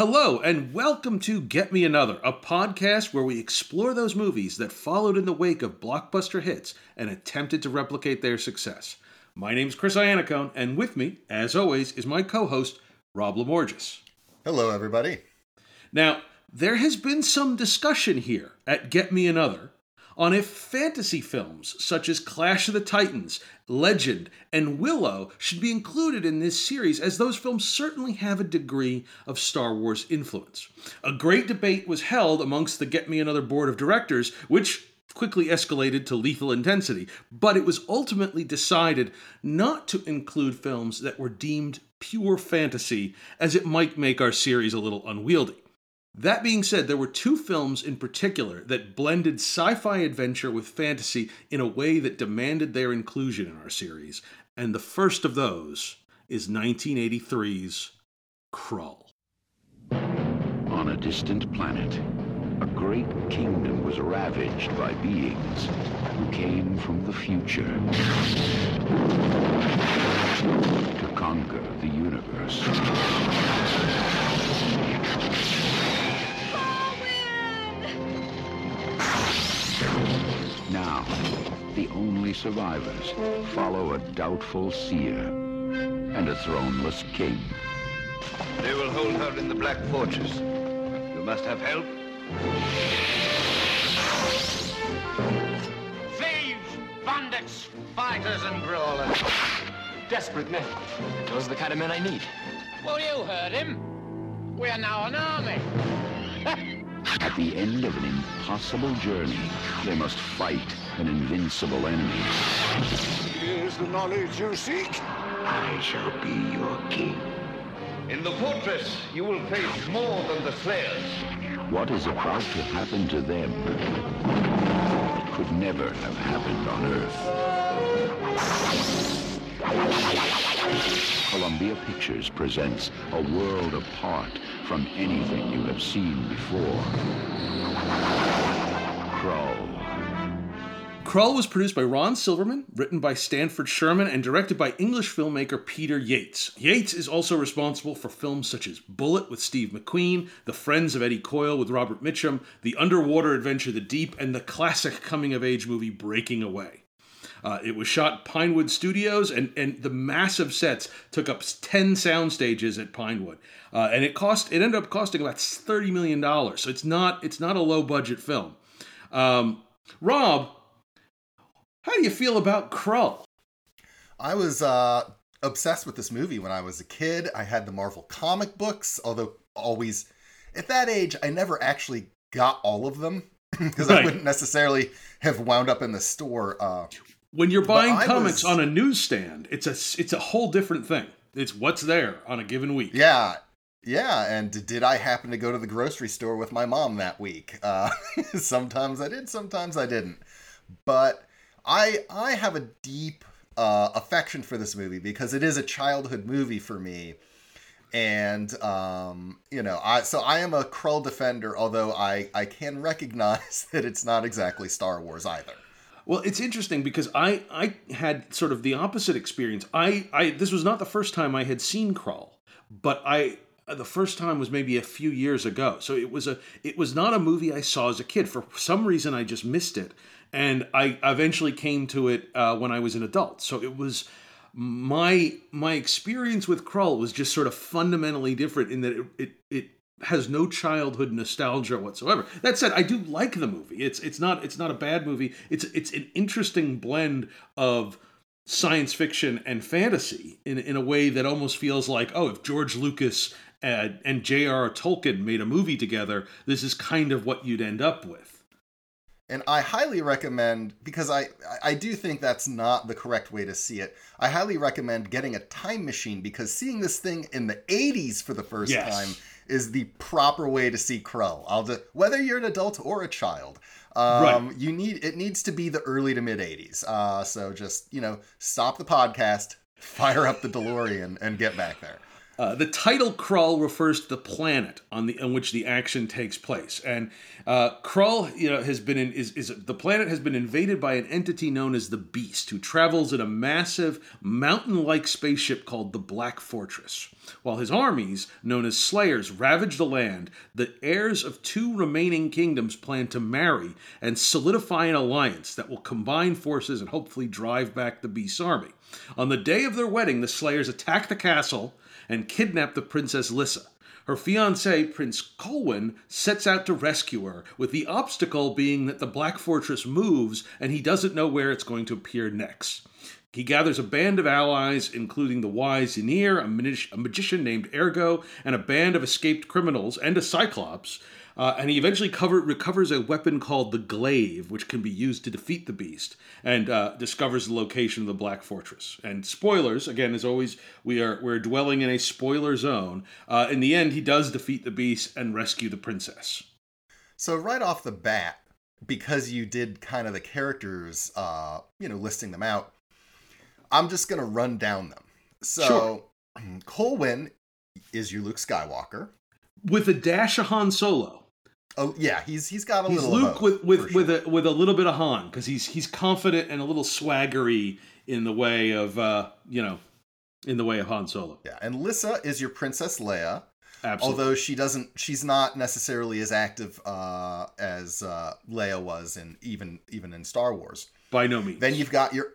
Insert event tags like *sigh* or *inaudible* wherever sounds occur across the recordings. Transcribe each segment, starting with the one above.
Hello, and welcome to Get Me Another, a podcast where we explore those movies that followed in the wake of blockbuster hits and attempted to replicate their success. My name's Chris Iannacone, and with me, as always, is my co host, Rob Lamorges. Hello, everybody. Now, there has been some discussion here at Get Me Another on if fantasy films such as Clash of the Titans, Legend, and Willow should be included in this series, as those films certainly have a degree of Star Wars influence. A great debate was held amongst the Get Me Another board of directors, which quickly escalated to lethal intensity, but it was ultimately decided not to include films that were deemed pure fantasy, as it might make our series a little unwieldy. That being said, there were two films in particular that blended sci fi adventure with fantasy in a way that demanded their inclusion in our series, and the first of those is 1983's Krull. On a distant planet, a great kingdom was ravaged by beings who came from the future to conquer the universe. Now, the only survivors follow a doubtful seer and a throneless king. They will hold her in the Black Fortress. You must have help. Thieves, bandits, fighters, and brawlers. Desperate men. Those are the kind of men I need. Well, you heard him. We are now an army. *laughs* At the end of an impossible journey, they must fight an invincible enemy. Here's the knowledge you seek. I shall be your king. In the fortress, you will face more than the slayers. What is about to happen to them could never have happened on Earth. Columbia Pictures presents a world apart from anything you have seen before. Krull. Krull was produced by Ron Silverman, written by Stanford Sherman, and directed by English filmmaker Peter Yates. Yates is also responsible for films such as Bullitt with Steve McQueen, The Friends of Eddie Coyle with Robert Mitchum, the underwater adventure The Deep, and the classic coming of age movie Breaking Away. Uh, it was shot Pinewood Studios, and, and the massive sets took up 10 sound stages at Pinewood. Uh, and it cost it ended up costing about $30 million. So it's not it's not a low budget film. Um, Rob, how do you feel about Krull? I was uh, obsessed with this movie when I was a kid. I had the Marvel comic books, although always at that age, I never actually got all of them *clears throat* because Right. I wouldn't necessarily have wound up in the store. Uh, When you're buying comics was- on a newsstand, it's a it's a whole different thing. It's what's there on a given week. yeah, yeah. And did I happen to go to the grocery store with my mom that week? *laughs* Uh, sometimes I did, sometimes I didn't. But I I have a deep uh, affection for this movie because it is a childhood movie for me. and um, you know, I so I am a Krull defender, although I I can recognize *laughs* that it's not exactly Star Wars either. Well, it's interesting because I I had sort of the opposite experience. I I this was not the first time I had seen Krull, but I the first time was maybe a few years ago. So it was a it was not a movie I saw as a kid. For some reason, I just missed it, and I eventually came to it uh, when I was an adult. So it was my my experience with Krull was just sort of fundamentally different in that it it, it has no childhood nostalgia whatsoever. That said, I do like the movie. It's it's not it's not a bad movie. It's it's an interesting blend of science fiction and fantasy in in a way that almost feels like oh, if George Lucas and, and J.R.R. Tolkien made a movie together, this is kind of what you'd end up with. And I highly recommend because I I do think that's not the correct way to see it. I highly recommend getting a time machine because seeing this thing in the 80s for the first Yes. time is the proper way to see Krull. I'll just, whether you're an adult or a child. Um, Right. you need it needs to be the early to mid 80s. Uh, so just, you know, stop the podcast, *laughs* fire up the DeLorean and get back there. Uh, the title Krull refers to the planet on the on which the action takes place, and uh, Krull, you know, has been in, is is the planet has been invaded by an entity known as the Beast, who travels in a massive mountain-like spaceship called the Black Fortress. While his armies, known as Slayers, ravage the land, the heirs of two remaining kingdoms plan to marry and solidify an alliance that will combine forces and hopefully drive back the Beast's army. On the day of their wedding, the Slayers attack the castle and kidnap the Princess Lissa. Her fiance, Prince Colwyn, sets out to rescue her, with the obstacle being that the Black Fortress moves and he doesn't know where it's going to appear next. He gathers a band of allies, including the wise Ynyr, a, mag- a magician named Ergo, and a band of escaped criminals, and a Cyclops, uh, and he eventually cover, recovers a weapon called the Glaive, which can be used to defeat the beast, and uh, discovers the location of the Black Fortress. And spoilers, again, as always, we are we're dwelling in a spoiler zone. Uh, in the end, he does defeat the beast and rescue the princess. So right off the bat, because you did kind of the characters, uh, you know, listing them out, I'm just gonna run down them. So Sure. *clears throat* Colwyn is your Luke Skywalker. With a dash of Han Solo. Oh yeah, he's he's got a He's little Luke with with with sure. a with a little bit of Han because he's he's confident and a little swaggery in the way of uh you know in the way of Han Solo. yeah, and Lissa is your Princess Leia. Absolutely. Although she doesn't, she's not necessarily as active uh, as uh, Leia was in even even in Star Wars. By no means. Then you've got your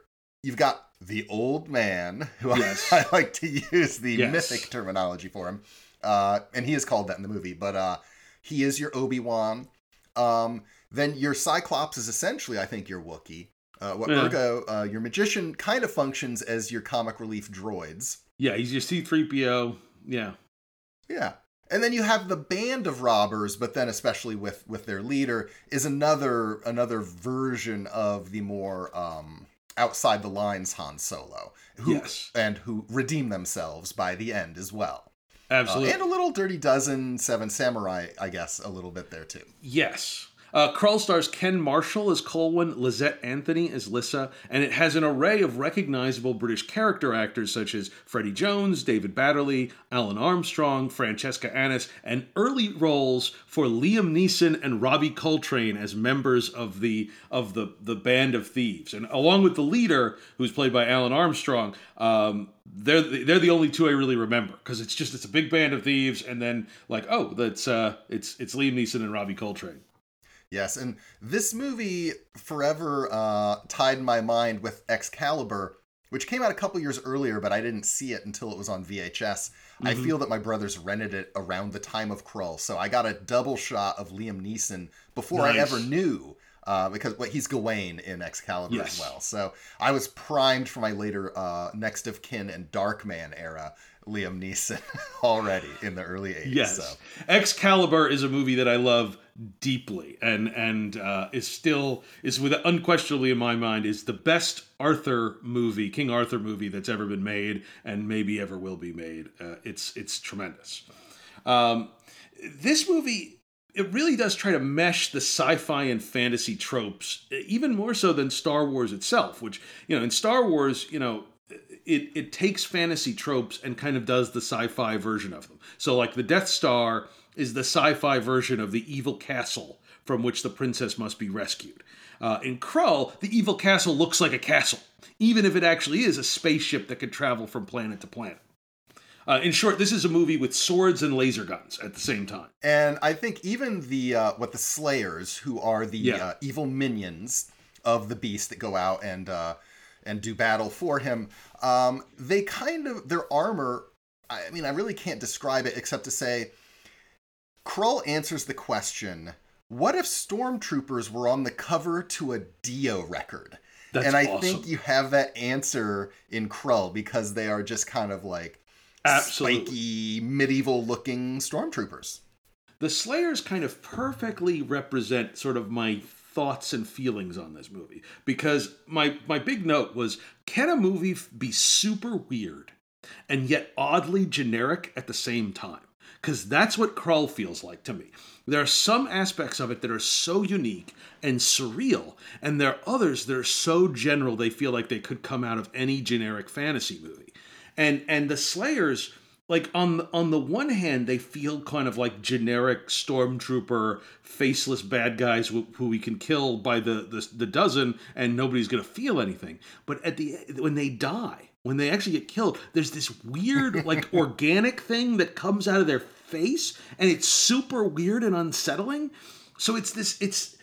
you've got the old man, who I- Yes. *laughs* I, like to use the Yes. mythic terminology for him, uh, and he is called that in the movie. But uh, he is your Obi Wan. Um, then your Cyclops is essentially, I think, your Wookiee. Uh, what Yeah. Ergo, uh, your magician kind of functions as your comic relief droids. yeah, he's your C3PO. Yeah. Yeah. And then you have the band of robbers, but then especially with with their leader is another another version of the more um outside the lines Han Solo, who Yes. and who redeem themselves by the end as well. Uh, Absolutely. and a little Dirty Dozen, Seven Samurai, I guess, a little bit there too. Yes. Uh, Krull stars Ken Marshall as Colwyn, Lysette Anthony as Lissa, and it has an array of recognizable British character actors such as Freddie Jones, David Battley, Alun Armstrong, Francesca Annis, and early roles for Liam Neeson and Robbie Coltrane as members of the of the the band of thieves, and along with the leader, who's played by Alun Armstrong. Um, they're the, they're the only two I really remember because it's just it's a big band of thieves, and then like oh that's uh it's it's Liam Neeson and Robbie Coltrane. Yes, and this movie forever uh, tied my mind with Excalibur, which came out a couple years earlier, but I didn't see it until it was on VHS. I Mm-hmm. feel that my brothers rented it around the time of Krull, so I got a double shot of Liam Neeson before I ever knew. Uh, because well, he's Gawain in Excalibur Yes. as well, so I was primed for my later uh, Next of Kin and Darkman era. Liam Neeson *laughs* already in the early 80s. Yes, So. Excalibur is a movie that I love deeply, and and uh, is still is with unquestionably in my mind is the best Arthur movie, King Arthur movie that's ever been made, and maybe ever will be made. Uh, it's it's tremendous. Um, this movie it really does try to mesh the sci-fi and fantasy tropes even more so than Star Wars itself which you know in Star Wars you know it it takes fantasy tropes and kind of does the sci-fi version of them. So like the Death Star is the sci-fi version of the evil castle from which the princess must be rescued. Uh, in Krull the evil castle looks like a castle even if it actually is a spaceship that could travel from planet to planet uh, in short, this is a movie with swords and laser guns at the same time. And I think even the uh, what the Slayers, who are the Yeah. uh, evil minions of the Beast that go out and uh, and do battle for him, um, they kind of their armor. I mean, I really can't describe it except to say, Krull answers the question: What if stormtroopers were on the cover to a Dio record? That's and I awesome. think you have that answer in Krull because they are just kind of like Absolutely. spiky medieval looking stormtroopers. The Slayers kind of perfectly represent sort of my thoughts and feelings on this movie because my my big note was can a movie be super weird and yet oddly generic at the same time? Because that's what Krull feels like to me. There are some aspects of it that are so unique and surreal, and there are others that are so general they feel like they could come out of any generic fantasy movie. And and the Slayers like on the, on the one hand they feel kind of like generic stormtrooper faceless bad guys who, who we can kill by the, the the dozen and nobody's going to feel anything. But at the when they die when they actually get killed there's this weird *laughs* like organic thing that comes out of their face and it's super weird and unsettling. So it's this it's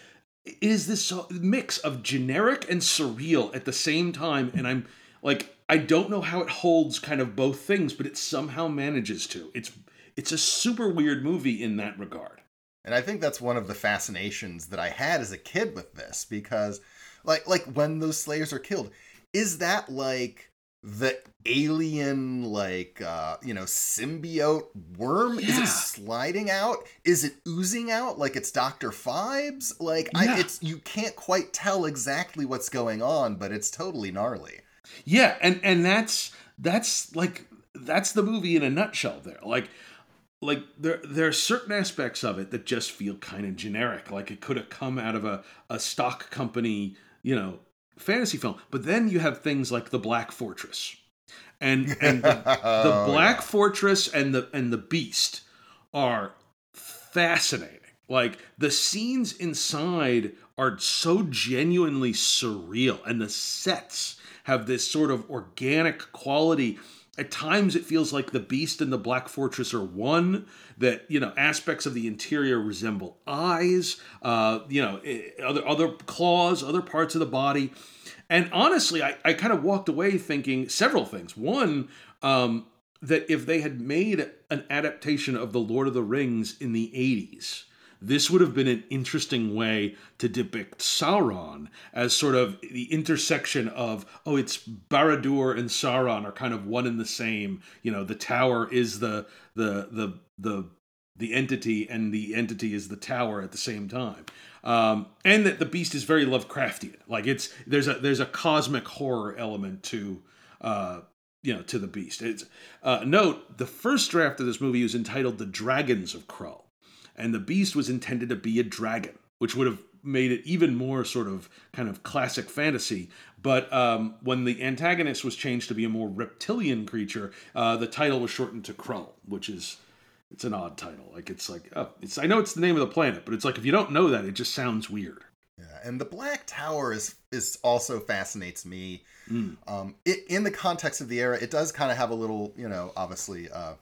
it is this so- mix of generic and surreal at the same time. And i'm like i don't know how it holds kind of both things but it somehow manages to. It's it's a super weird movie in that regard. And I think that's one of the fascinations that I had as a kid with this because like like when those slayers are killed, is that like the alien like uh you know symbiote worm is it sliding out? Is it oozing out like it's dr Phibes? Like Yeah. i it's you can't quite tell exactly what's going on but it's totally gnarly yeah and and that's that's like that's the movie in a nutshell there. Like like there there are certain aspects of it that just feel kind of generic. Like it could have come out of a, a stock company you know fantasy film. But then you have things like the black fortress. And and the, the *laughs* Oh, black yeah. fortress and the and the beast are fascinating. Like the scenes inside are so genuinely surreal and the sets have this sort of organic quality. At times it feels like the beast and the black fortress are one that you know aspects of the interior resemble eyes uh you know eh, other other claws other parts of the body. And honestly i, I kind of walked away thinking several things. One um that if they had made an adaptation of the lord of the rings in the 80s this would have been an interesting way to depict Sauron as sort of the intersection of oh it's Barad-dûr and Sauron are kind of one and the same. You know the tower is the the the the the entity and the entity is the tower at the same time. Um, and that the beast is very Lovecraftian. Like it's there's a there's a cosmic horror element to uh, you know to the beast. It's uh, note the first draft of this movie was entitled the dragons of Krull and the beast was intended to be a dragon, which would have made it even more sort of kind of classic fantasy. But um, when the antagonist was changed to be a more reptilian creature, uh, the title was shortened to Krull, which is it's an odd title. Like it's like oh, it's I know it's the name of the planet, but it's like if you don't know that, it just sounds weird. Yeah, and the Black Tower is is also fascinates me. Mm. Um, it, in the context of the era, it does kind of have a little, you know, obviously, uh,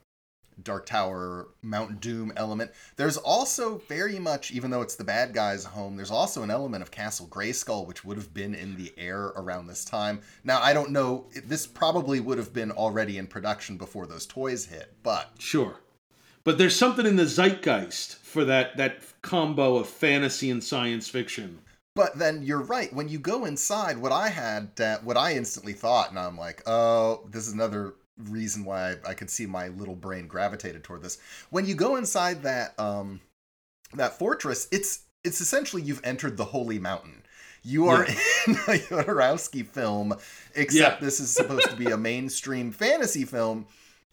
Dark Tower, Mount Doom element. There's also very much, even though it's the bad guy's home, there's also an element of Castle Grayskull, which would have been in the air around this time. Now, I don't know. This probably would have been already in production before those toys hit, but Sure, but there's something in the zeitgeist for that that combo of fantasy and science fiction. But then you're right. When you go inside, what I had, uh, what I instantly thought, and I'm like, oh, this is another reason why I, I could see my little brain gravitated toward this. When you go inside that um, that fortress, it's it's essentially you've entered the holy mountain. You are *laughs* in a Jodorowsky film, except Yeah. this is supposed to be a *laughs* mainstream fantasy film.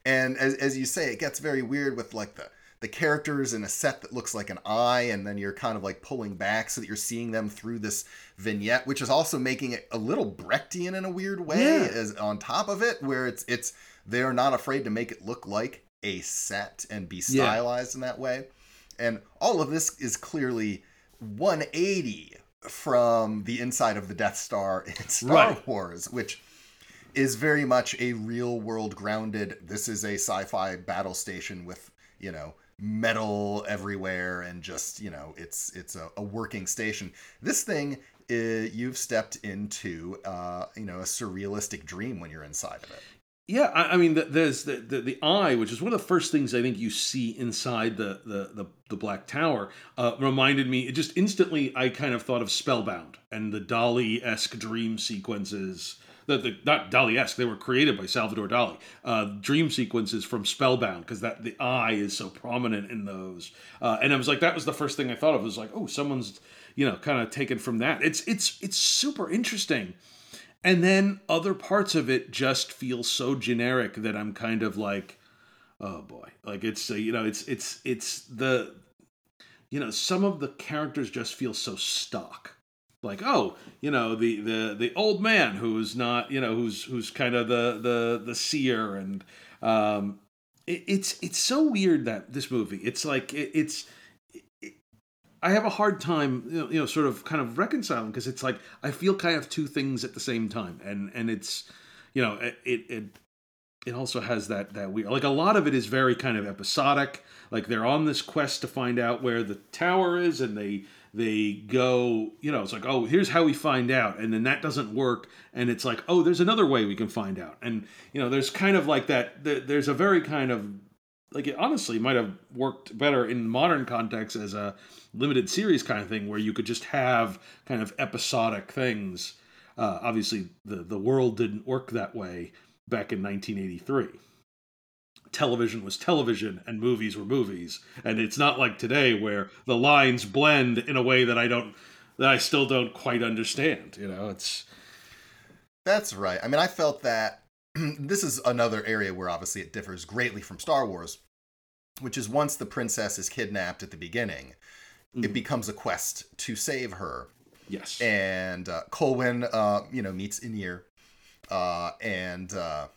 And as, as you say, it gets very weird with like the the characters in a set that looks like an eye, and then you're kind of like pulling back so that you're seeing them through this vignette, which is also making it a little Brechtian in a weird way. Yeah. As on top of it, where it's it's they're not afraid to make it look like a set and be Yeah. stylized in that way. And all of this is clearly 180 from the inside of the Death Star *laughs* in Star Right. Wars, which is very much a real world grounded. This is a sci fi battle station with, you know, metal everywhere and just, you know, it's it's a, a working station. This thing, uh, you've stepped into, uh, you know, a surrealistic dream when you're inside of it. Yeah, I, I mean, th- there's the, the the eye, which is one of the first things I think you see inside the the the, the Black Tower. Uh, reminded me, it just instantly, I kind of thought of Spellbound and the Dali esque dream sequences. The, the not Dali esque, they were created by Salvador Dali. Uh, dream sequences from Spellbound because that the eye is so prominent in those. Uh, and I was like, that was the first thing I thought of. was like, oh, someone's you know kind of taken from that. It's it's it's super interesting. And then other parts of it just feel so generic that I'm kind of like, oh boy, like it's uh, you know it's it's it's the you know some of the characters just feel so stock. Like oh, you know the the the old man who's not you know who's who's kind of the the the seer and um it, it's it's so weird that this movie. It's like it, it's. I have a hard time, you know, you know sort of kind of reconciling because it's like I feel kind of two things at the same time, and and it's, you know, it it it also has that that weird like a lot of it is very kind of episodic. Like they're on this quest to find out where the tower is, and they they go, you know, it's like, oh, here's how we find out, and then that doesn't work, and it's like, oh, there's another way we can find out, and you know, there's kind of like that. There's a very kind of like it honestly might have worked better in modern context as a limited series kind of thing, where you could just have kind of episodic things. Uh, obviously, the the world didn't work that way back in 1983 television was television and movies were movies. And it's not like today where the lines blend in a way that i don't that i still don't quite understand you know? It's that's right. I mean i felt that *clears throat* this is another area where obviously it differs greatly from star wars which is once the princess is kidnapped at the beginning mm. it becomes a quest to save her yes and uh, colwyn uh, you know meets Ynyr, uh, and uh,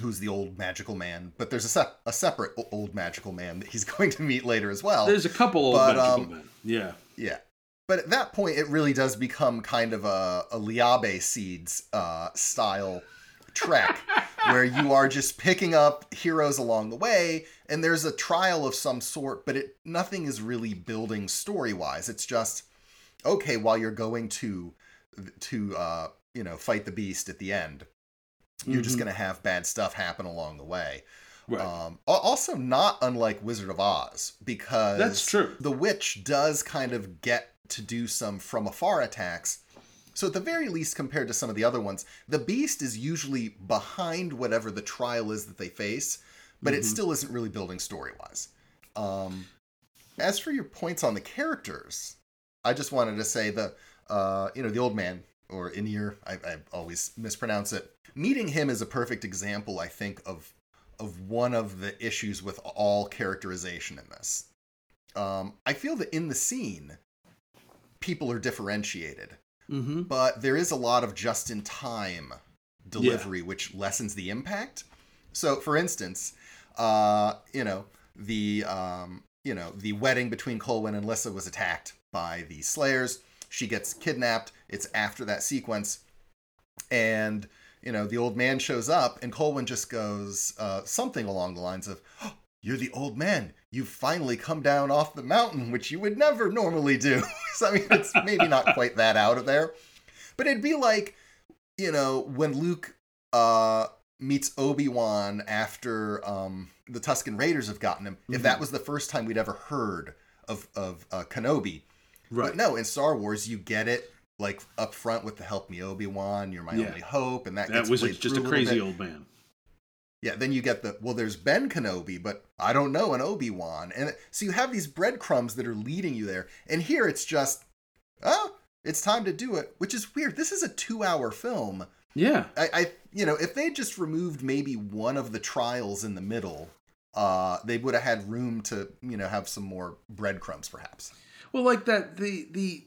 who's the old magical man, but there's a, se- a separate old magical man that he's *laughs* going to meet later as well. There's a couple old but, magical um, men. Yeah. Yeah. But at that point, it really does become kind of a, a Liabe Seeds uh, style trek where you are just picking up heroes along the way and there's a trial of some sort but it nothing is really building story wise it's just okay while you're going to to uh you know fight the beast at the end you're mm-hmm. just going to have bad stuff happen along the way. Right. Um, also, not unlike Wizard of Oz, because that's true. The witch does kind of get to do some from afar attacks. So, at the very least, compared to some of the other ones, the beast is usually behind whatever the trial is that they face, but mm-hmm. it still isn't really building story wise. Um, as for your points on the characters, I just wanted to say the uh, you know the old man or Ynyr, I, I always mispronounce it. Meeting him is a perfect example, I think, of of one of the issues with all characterization in this. Um, I feel that in the scene, people are differentiated, mm-hmm. but there is a lot of just in time delivery, yeah. which lessens the impact. So, for instance, uh, you know the um, you know the wedding between Colwyn and Lissa was attacked by the Slayers she gets kidnapped. It's after that sequence. And, you know, the old man shows up, and Colwyn just goes uh, something along the lines of, oh, You're the old man. You've finally come down off the mountain, which you would never normally do. *laughs* so, I mean, it's maybe not quite that out of there. But it'd be like, you know, when Luke uh, meets Obi Wan after um, the Tusken Raiders have gotten him. Mm-hmm. If that was the first time we'd ever heard of of uh, Kenobi, Right. But no, in Star Wars, you get it like up front with the "Help me, Obi Wan," "You're my yeah. only hope," and that that was just a crazy a old man. Yeah, then you get the well. There's Ben Kenobi, but I don't know an Obi Wan, and so you have these breadcrumbs that are leading you there. And here it's just, oh, it's time to do it, which is weird. This is a two-hour film. Yeah, I, I you know, if they just removed maybe one of the trials in the middle, uh, they would have had room to you know have some more breadcrumbs, perhaps. Well, like that the the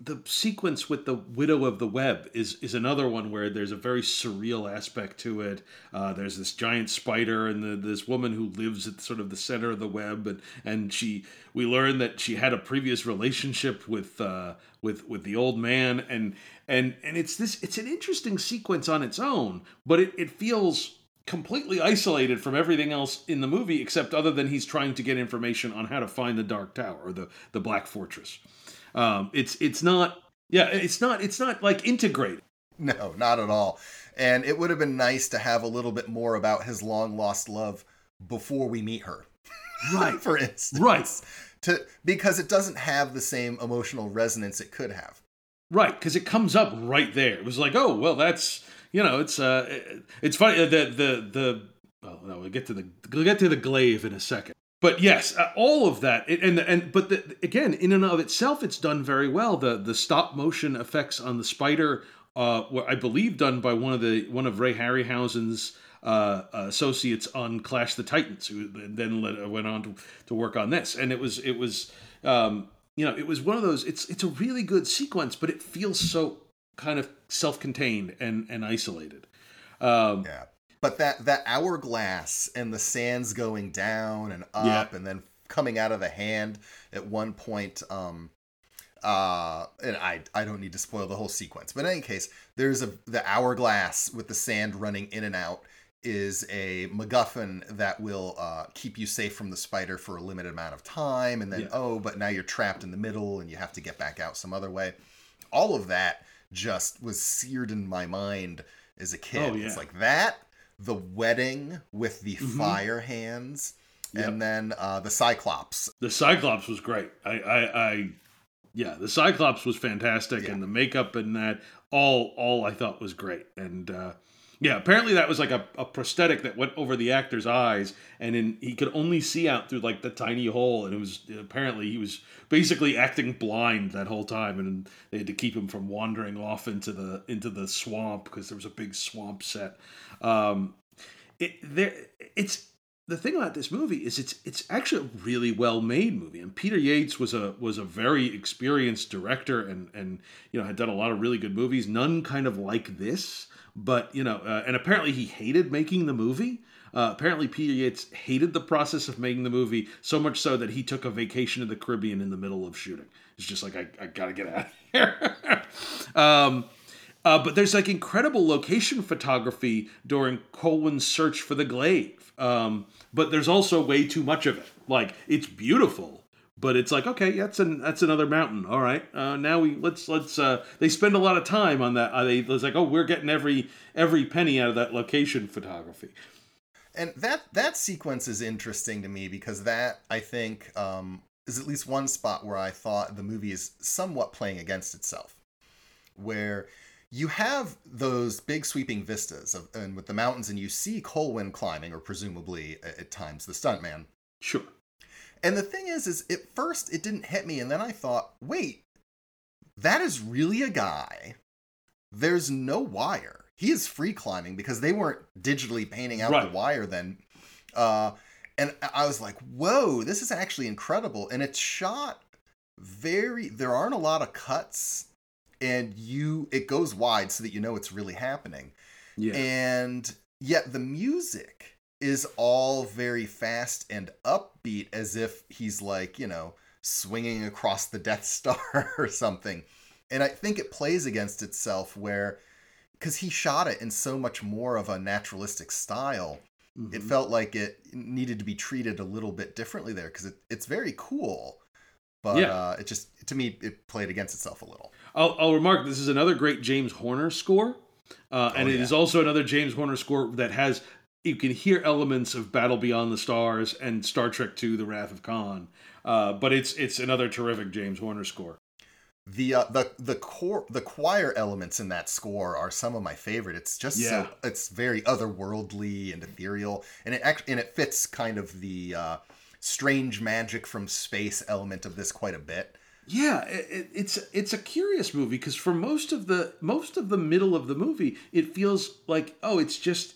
the sequence with the widow of the web is is another one where there's a very surreal aspect to it. Uh, there's this giant spider and the, this woman who lives at sort of the center of the web, and and she we learn that she had a previous relationship with uh, with with the old man, and and and it's this it's an interesting sequence on its own, but it it feels completely isolated from everything else in the movie except other than he's trying to get information on how to find the dark tower or the the black fortress um, it's it's not yeah it's not it's not like integrated. *laughs* No not at all. And it would have been nice to have a little bit more about his long lost love before we meet her. Right. *laughs* For instance. Right. To because it doesn't have the same emotional resonance it could have. Right because it comes up right there. It was like oh well that's you know, it's uh, it's funny uh, the the the. Well, no, we'll get to the we'll get to the glaive in a second. But yes, uh, all of that, and and but the, again, in and of itself, it's done very well. The the stop motion effects on the spider, uh, were I believe done by one of the one of Ray Harryhausen's uh, associates on Clash the Titans, who then let, went on to, to work on this, and it was it was um, you know it was one of those. It's it's a really good sequence, but it feels so kind of self-contained and and isolated. Um, yeah. But that that hourglass and the sands going down and up Yeah. and then coming out of the hand at one point um uh and i i don't need to spoil the whole sequence but in any case there's a the hourglass with the sand running in and out is a MacGuffin that will uh, keep you safe from the spider for a limited amount of time, and then Yeah. oh, but now you're trapped in the middle and you have to get back out some other way. All of that just was seared in my mind as a kid. Oh, yeah. It's like that, the wedding with the Mhm. fire hands, Yep. and then uh, the Cyclops. The Cyclops was great. I, I, I yeah, the Cyclops was fantastic, Yeah. and the makeup and that all, all I thought was great. And uh, yeah, apparently that was like a, a prosthetic that went over the actor's eyes, and in, he could only see out through like the tiny hole, and it was apparently he was basically acting blind that whole time, and they had to keep him from wandering off into the into the swamp because there was a big swamp set. Um, it there it's the thing about this movie is it's it's actually a really well made movie and Peter Yates was a was a very experienced director and and you know had done a lot of really good movies none kind of like this but you know uh, and apparently he hated making the movie uh, apparently Peter Yates hated the process of making the movie so much so that he took a vacation to the Caribbean in the middle of shooting it's just like I, I gotta get out of *laughs* here um uh, but there's like incredible location photography during Colwyn's search for the glaive. Um, but there's also way too much of it. Like it's beautiful, but it's like okay, that's an that's another mountain. All right, uh, now we let's let's. Uh, they spend a lot of time on that. Uh, they it's like oh, we're getting every every penny out of that location photography. And that that sequence is interesting to me because that I think um, is at least one spot where I thought the movie is somewhat playing against itself, where you have those big sweeping vistas of and with the mountains, and you see Colwyn climbing, or presumably at, at times the stuntman. Sure. And the thing is, is at first it didn't hit me, and then I thought, wait, that is really a guy. There's no wire. He is free climbing because they weren't digitally painting out Right. the wire then. Uh, and I was like, whoa, this is actually incredible. And it's shot very, there aren't a lot of cuts, and you, it goes wide so that you know it's really happening Yeah. and yet the music is all very fast and upbeat as if he's like you know swinging across the death star *laughs* or something and i think it plays against itself where because he shot it in so much more of a naturalistic style it Mhm. felt like it needed to be treated a little bit differently there because it, it's very cool but Yeah. uh, it just to me it played against itself a little I'll, I'll remark this is another great James Horner score, uh, and Oh, yeah. is also another James Horner score that has you can hear elements of Battle Beyond the Stars and Star Trek II: The Wrath of Khan, uh, but it's it's another terrific James Horner score. the uh, the the core the choir elements in that score are some of my favorite. It's just Yeah. so it's very otherworldly and ethereal, and it actually and it fits kind of the uh, strange magic from space element of this quite a bit. Yeah, it- it's it's a curious movie because for most of the most of the middle of the movie, it feels like oh, it's just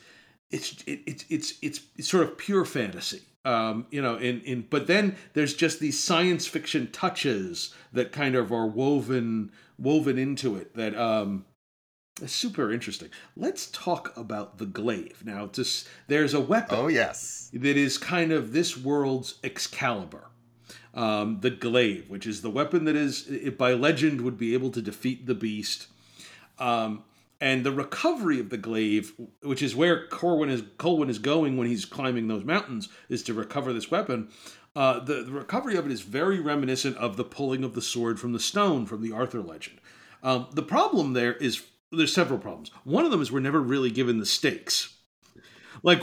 it's it, it's it's it's it's sort of pure fantasy. Um, you know, in in but then there's just these science fiction touches that kind of are woven woven into it that um is super interesting. Let's talk about the glaive now. Just there's a weapon Oh yes, that is kind of this world's Excalibur. Um, the glaive, which is the weapon that is, it, by legend, would be able to defeat the beast. Um, and the recovery of the glaive, which is where Corwin is, Colwyn is going when he's climbing those mountains, is to recover this weapon. Uh, the, the recovery of it is very reminiscent of the pulling of the sword from the stone from the Arthur legend. Um, the problem there is there's several problems. One of them is we're never really given the stakes like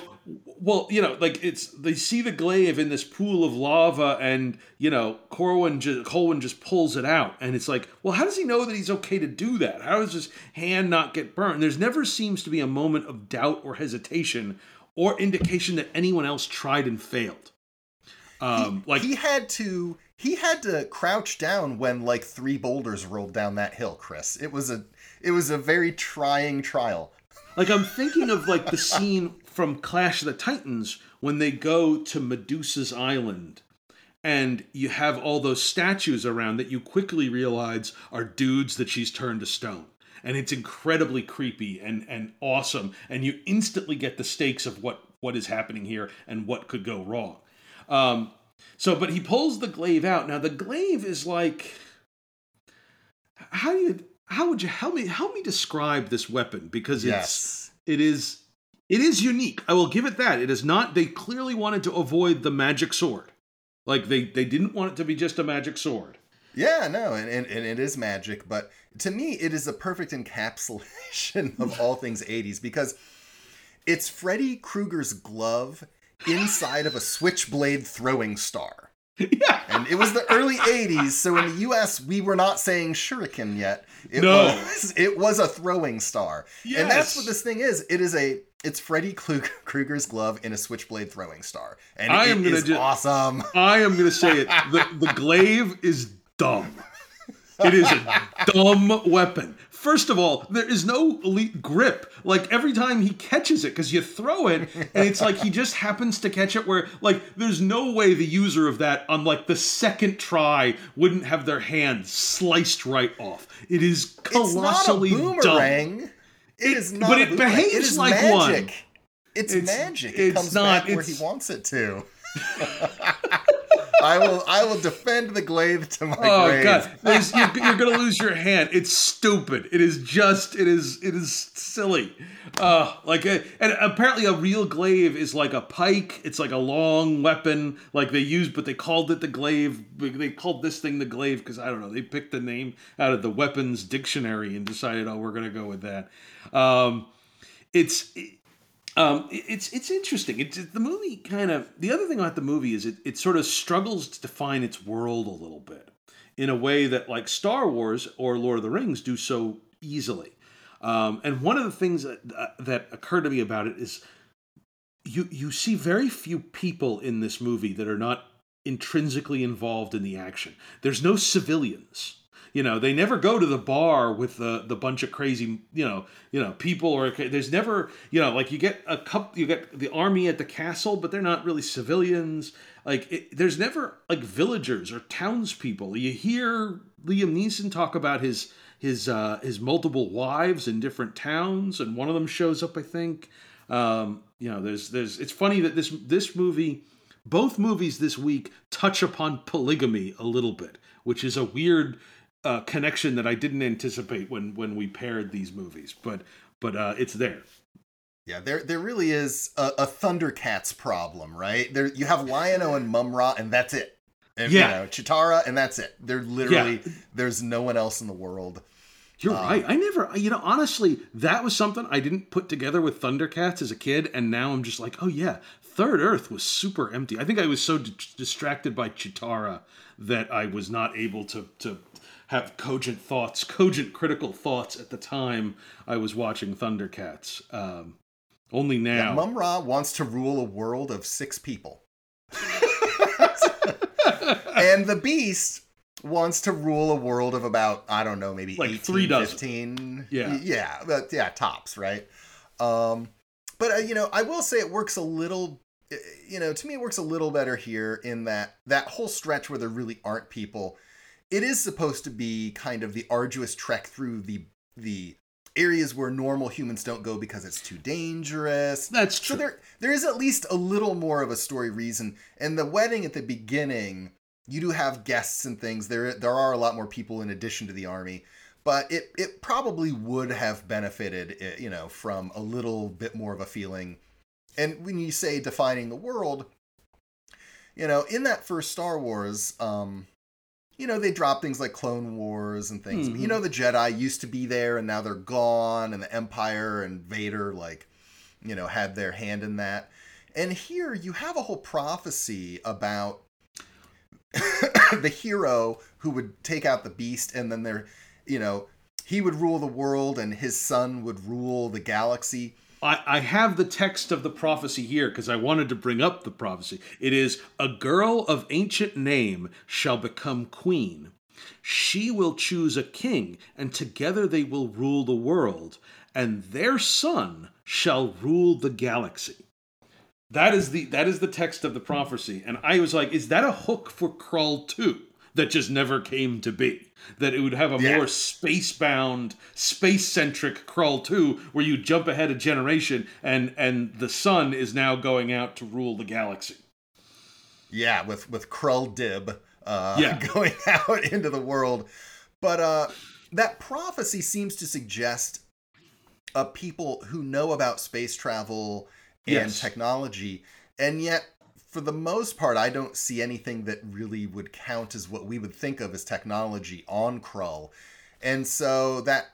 well you know like it's they see the glaive in this pool of lava and you know corwin just colwyn just pulls it out and it's like well how does he know that he's okay to do that how does his hand not get burned there's never seems to be a moment of doubt or hesitation or indication that anyone else tried and failed um like he had to he had to crouch down when like three boulders rolled down that hill. Chris, it was a it was a very trying trial. Like I'm thinking of like the scene from Clash of the Titans when they go to Medusa's island and you have all those statues around that you quickly realize are dudes that she's turned to stone. and it's incredibly creepy and and awesome, and you instantly get the stakes of what what is happening here and what could go wrong. Um, so, but he pulls the glaive out. Now, the glaive is like, how do you, how would you help me help me describe this weapon because it's Yes. it is it is unique. I will give it that. It is not. They clearly wanted to avoid the magic sword. Like they they didn't want it to be just a magic sword. Yeah, no, and, and, and it is magic, but to me, it is a perfect encapsulation of *laughs* all things 80s because it's Freddy Krueger's glove inside of a switchblade throwing star. yeah. And it was the early 80s, so in the US, we were not saying shuriken yet. It No. was it was a throwing star. Yes. And that's what this thing is. It is a it's Freddy *laughs* Krueger's glove in a switchblade throwing star. And I it *laughs* am gonna awesome. I am going to say it. The, the glaive is dumb. It is a dumb weapon. First of all, there is no elite grip. Like every time he catches it, because you throw it, and it's like he just happens to catch it. Where like there's no way the user of that on like the second try wouldn't have their hand sliced right off. It is It's not a colossally dumb. It- it is not but it behaves it like magic. one. It's, It's- magic. It it's comes not- back where he wants it to. *laughs* I will. I will defend the glaive to my Oh grave. god, *laughs* There's- you're, you're gonna lose your hand. It's stupid. It is just. It is. It is silly. Uh, like a, and apparently a real glaive is like a pike. It's like a long weapon, like they use, but they called it the glaive. They called this thing the glaive because I don't know. They picked the name out of the weapons dictionary and decided, oh, we're gonna go with that. Um, it's. Um, it's it's interesting. It's the movie kind of the other thing about the movie is it it sort of struggles to define its world a little bit in a way that like Star Wars or Lord of the Rings do so easily. Um, and one of the things that uh, that occurred to me about it is you you see very few people in this movie that are not intrinsically involved in the action. There's no civilians. You know, they never go to the bar with the the bunch of crazy, you know, you know, people or there's never, you know, like you get a couple you get the army at the castle, but they're not really civilians. Like it, there's never like villagers or townspeople. You hear Liam Neeson talk about his his uh his multiple wives in different towns and one of them shows up, I think. Um, you know, there's there's it's funny that this this movie both movies this week touch upon polygamy a little bit, which is a weird uh, connection that I didn't anticipate when when we paired these movies, but but uh, it's there. Yeah, there there really is a, a Thundercats problem, right? There you have Lion-O and Mumm-Ra, and that's it. And, Yeah. you know, Cheetara, and that's it. They're literally there's no one else in the world. You're right. I never, you know, honestly, that was something I didn't put together with Thundercats as a kid, and now I'm just like, oh yeah, Third Earth was super empty. I think I was so d- distracted by Cheetara that I was not able to to have cogent thoughts, cogent critical thoughts at the time I was watching Thundercats. Um, only Yeah, now. Mumm-Ra wants to rule a world of six people. *laughs* and the Beast wants to rule a world of about, I don't know, maybe Like 18, three dozen. 15. Yeah. Yeah, but yeah, tops, right? Um, but, uh, you know, I will say it works a little, uh, you know, to me, it works a little better here in that that whole stretch where there really aren't people. It is supposed to be kind of the arduous trek through the the areas where normal humans don't go because it's too dangerous. That's true. So there there is at least a little more of a story reason. And the wedding at the beginning, you do have guests and things. There there are a lot more people in addition to the army. But it it probably would have benefited, eh, you know, from a little bit more of a feeling. And when you say defining the world, you know, in that first Star Wars, um, you know, they drop things like Clone Wars and things. But, you mm-hmm. know, the Jedi used to be there and now they're gone, and the Empire and Vader, like, you know, had their hand in that. And here you have a whole prophecy about *coughs* the hero who would take out the beast and then there, you know, he would rule the world and his son would rule the galaxy. I, I have the text of the prophecy here because I wanted to bring up the prophecy. It is a girl of ancient name shall become queen. She will choose a king, and together they will rule the world, and their son shall rule the galaxy. That is the that is the text of the prophecy, and I was like, is that a hook for Krull 2 that just never came to be. That it would have a Yeah. more space-bound, space-centric Krull 2, where you jump ahead a generation and and the sun is now going out to rule the galaxy. Yeah, with with Krull Dib uh, Yeah. *laughs* going out into the world, but uh, that prophecy seems to suggest uh, people who know about space travel and Yes. technology, and yet for the most part, I don't see anything that really would count as what we would think of as technology on Krull, and so that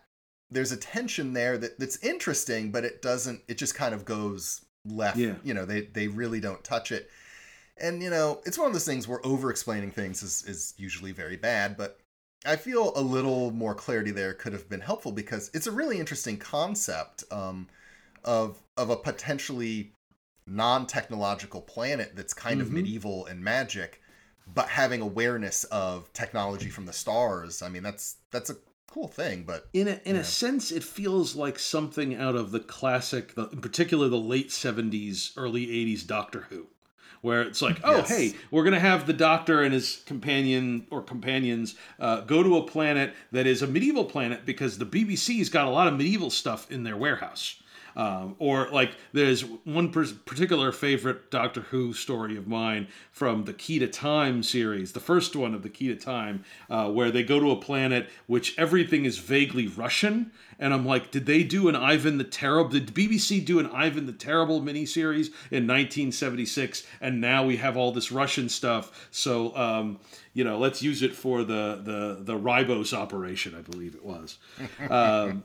there's a tension there that that's interesting, but it doesn't. It just kind of goes left. Yeah. You know, they they really don't touch it. And you know, it's one of those things where over explaining things is, is usually very bad, but I feel a little more clarity there could have been helpful because it's a really interesting concept um, of of a potentially non-technological planet that's kind of Mhm. medieval and magic, but having awareness of technology from the stars. I mean, that's that's a cool thing, but In a in Yeah. a sense, it feels like something out of the classic, the, in particular the late seventies, early eighties Doctor Who, where it's like, oh Yes. hey, we're gonna have the Doctor and his companion or companions uh, go to a planet that is a medieval planet because the BBC's got a lot of medieval stuff in their warehouse. Um, or like there's one particular favorite Doctor Who story of mine from the Key to Time series, the first one of the Key to Time, uh, where they go to a planet which everything is vaguely Russian, and I'm like, did they do an Ivan the Terrible? Did BBC do an Ivan the Terrible miniseries in 1976? And now we have all this Russian stuff, so um, you know, let's use it for the the the Ribos operation, I believe it was. *laughs* Um,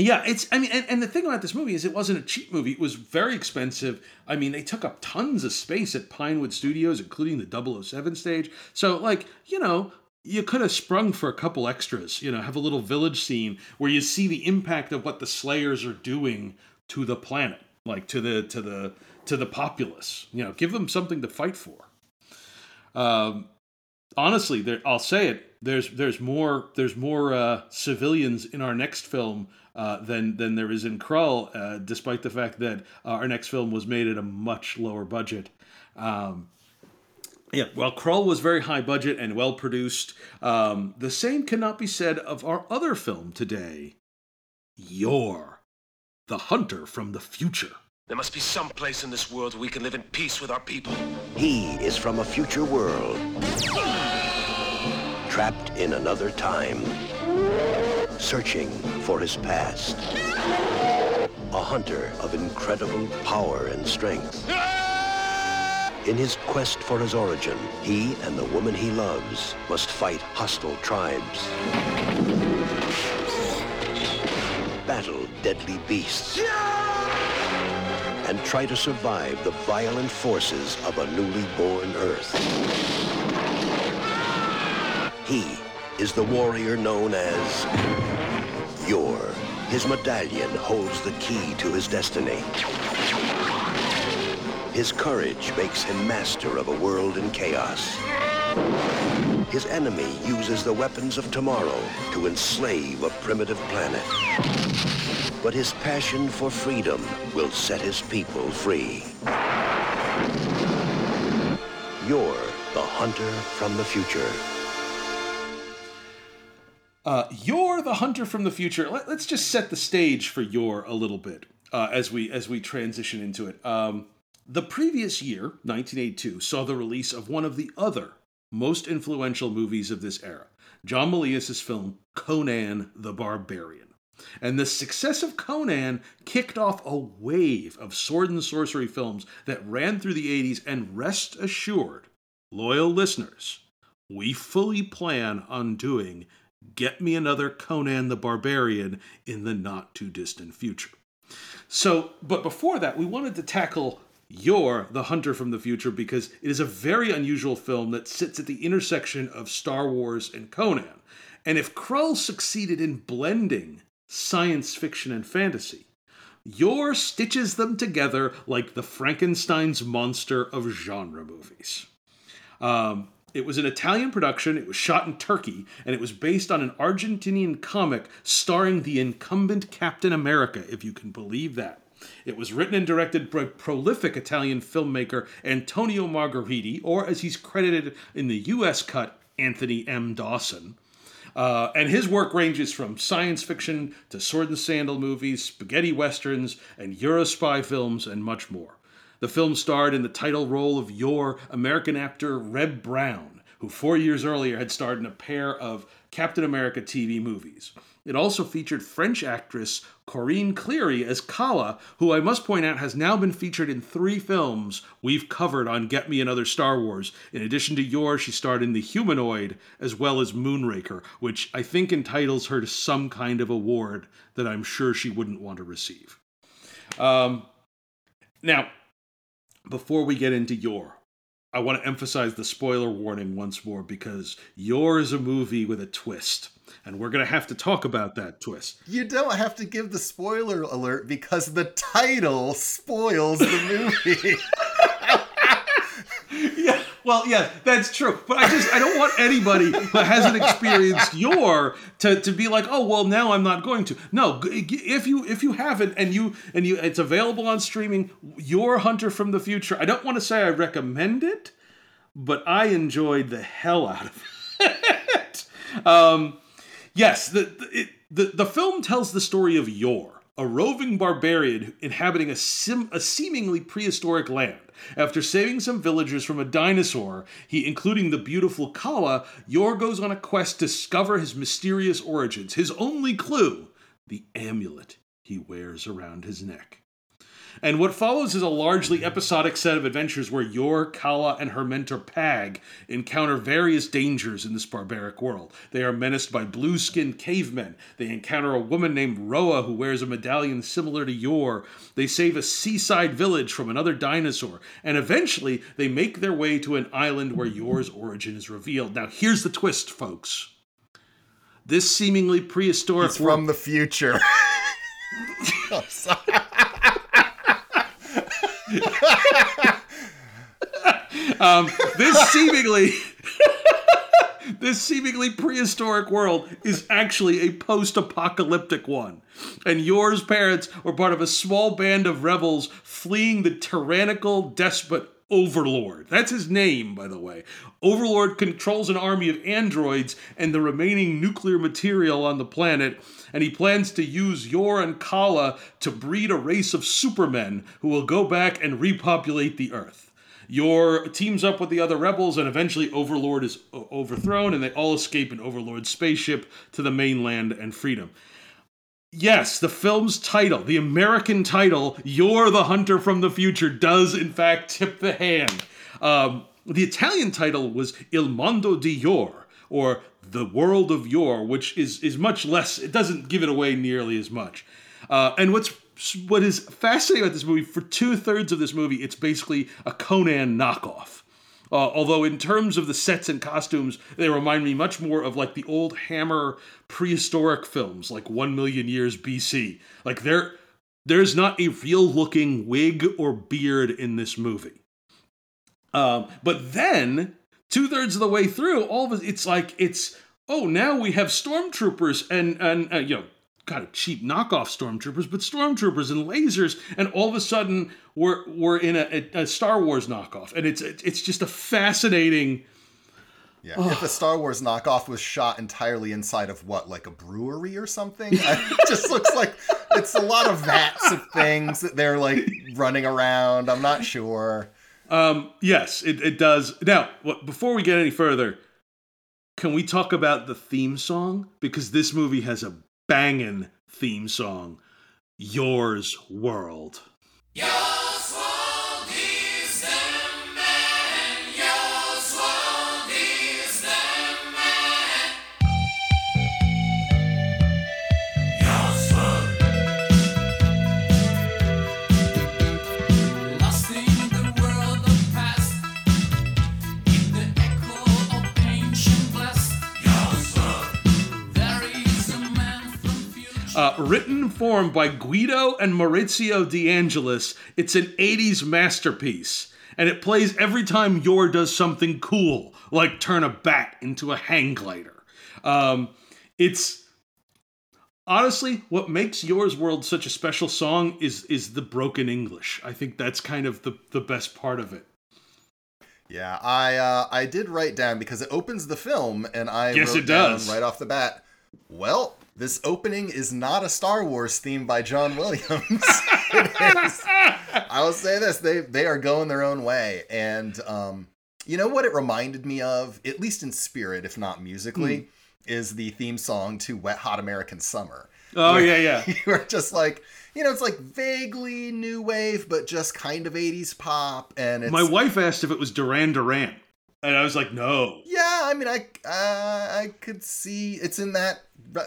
yeah, it's. I mean, and, and the thing about this movie is it wasn't a cheap movie. It was very expensive. I mean, they took up tons of space at Pinewood Studios, including the 007 stage. So, like, you know, you could have sprung for a couple extras. You know, have a little village scene where you see the impact of what the Slayers are doing to the planet, like to the to the to the populace. You know, give them something to fight for. Um, honestly, there, I'll say it. There's there's more there's more uh, civilians in our next film uh, than than there is in Krull, uh, despite the fact that uh, our next film was made at a much lower budget. Um, yeah, well, Krull was very high budget and well produced. Um, the same cannot be said of our other film today, Yor, the Hunter from the Future. There must be some place in this world where we can live in peace with our people. He is from a future world, trapped in another time, searching for his past. A hunter of incredible power and strength. In his quest for his origin, he and the woman he loves must fight hostile tribes, battle deadly beasts, and try to survive the violent forces of a newly born Earth. He is the warrior known as Yor. His medallion holds the key to his destiny. His courage makes him master of a world in chaos. His enemy uses the weapons of tomorrow to enslave a primitive planet. But his passion for freedom will set his people free. Yor the hunter from the future. Uh, Yor the Hunter from the Future. Let, us just set the stage for Yor a little bit uh, as we as we transition into it. Um, the previous year, 1982, saw the release of one of the other most influential movies of this era, John Milius' film Conan the Barbarian. And the success of Conan kicked off a wave of sword and sorcery films that ran through the 80s, and rest assured, loyal listeners, we fully plan on doing Get Me Another Conan the Barbarian in the not too distant future. So, but before that, we wanted to tackle Yor the Hunter from the Future because it is a very unusual film that sits at the intersection of Star Wars and Conan. And if Krull succeeded in blending science fiction and fantasy, Yor stitches them together like the Frankenstein's monster of genre movies. Um, it was an Italian production. It was shot in Turkey, and it was based on an Argentinian comic starring the incumbent Captain America, if you can believe that. It was written and directed by prolific Italian filmmaker Antonio Margheriti, or as he's credited in the US cut, Anthony M. Dawson. Uh, and his work ranges from science fiction to sword and sandal movies, spaghetti westerns, and Eurospy films, and much more. The film starred in the title role of Yor American actor Reb Brown, who four years earlier had starred in a pair of Captain America TV movies. It also featured French actress Corinne Clery as Kala, who I must point out has now been featured in three films we've covered on Get Me Another Star Wars. In addition to Yor, she starred in The Humanoid as well as Moonraker, which I think entitles her to some kind of award that I'm sure she wouldn't want to receive. Um, now, before we get into Yor, I want to emphasize the spoiler warning once more because Yor is a movie with a twist. And we're going to have to talk about that twist. You don't have to give the spoiler alert because the title spoils the movie. *laughs* well, yeah, that's true. But I just I don't want anybody who hasn't experienced Yor to, to be like, oh well, now I'm not going to. No, if you if you haven't and you and you it's available on streaming, Yor Hunter from the Future. I don't want to say I recommend it, but I enjoyed the hell out of it. *laughs* um, yes, the the, it, the the film tells the story of Yor, a roving barbarian inhabiting a sim, a seemingly prehistoric land. After saving some villagers from a dinosaur, he, including the beautiful Kala, Yor goes on a quest to discover his mysterious origins. His only clue the amulet he wears around his neck. And what follows is a largely episodic set of adventures where Yor, Kala, and her mentor Pag encounter various dangers in this barbaric world. They are menaced by blue skinned cavemen. They encounter a woman named Roa who wears a medallion similar to Yor. They save a seaside village from another dinosaur. And eventually, they make their way to an island where Yor's origin is revealed. Now, here's the twist, folks. This seemingly prehistoric He's from the future. *laughs* oh, sorry. Um, this seemingly *laughs* this seemingly prehistoric world is actually a post-apocalyptic one and Yor's parents were part of a small band of rebels fleeing the tyrannical despot Overlord. That's his name, by the way. Overlord controls an army of androids and the remaining nuclear material on the planet, and he plans to use Yor and Kala to breed a race of supermen who will go back and repopulate the Earth. Yor teams up with the other rebels, and eventually Overlord is overthrown, and they all escape in Overlord's spaceship to the mainland and freedom. Yes, the film's title, the American title, Yor the Hunter from the Future, does in fact tip the hand. Um, the Italian title was Il Mondo di Yor, or The World of Yor, which is, is much less, it doesn't give it away nearly as much. Uh, and what's what is fascinating about this movie, for two thirds of this movie, it's basically a Conan knockoff. Uh, although in terms of the sets and costumes, they remind me much more of like the old Hammer prehistoric films, like One Million Years BC. Like there, there's not a real looking wig or beard in this movie. Um, but then two thirds of the way through, all of it, it's like it's oh now we have stormtroopers and and uh, you know kind of cheap knockoff stormtroopers, but stormtroopers and lasers, and all of a sudden we're we're in a, a, a Star Wars knockoff, and it's it's just a fascinating. Yeah, oh. if a Star Wars knockoff was shot entirely inside of what, like a brewery or something, *laughs* it just looks like it's a lot of vats of things that they're like running around. I'm not sure. Um, yes, it, it does. Now, before we get any further, can we talk about the theme song? Because this movie has a banging theme song, Yor's World. Uh, written and formed by Guido and Maurizio De Angelis, it's an 80s masterpiece. And it plays every time Yor does something cool, like turn a bat into a hang glider. Um, it's honestly what makes Yor's World such a special song is is the broken English. I think that's kind of the, the best part of it. Yeah, I uh, I did write down because it opens the film, and I Yes, wrote it does. down right off the bat. Well, this opening is not a Star Wars theme by John Williams. *laughs* Is- I will say this: they they are going their own way, and um, you know what it reminded me of, at least in spirit, if not musically, Hmm. is the theme song to "Wet Hot American Summer." Oh yeah, yeah. *laughs* you were just like, you know, it's like vaguely new wave, but just kind of '80s pop, and it's My wife asked if it was Duran Duran, and I was like, no. Yeah, I mean, I uh, I could see it's in that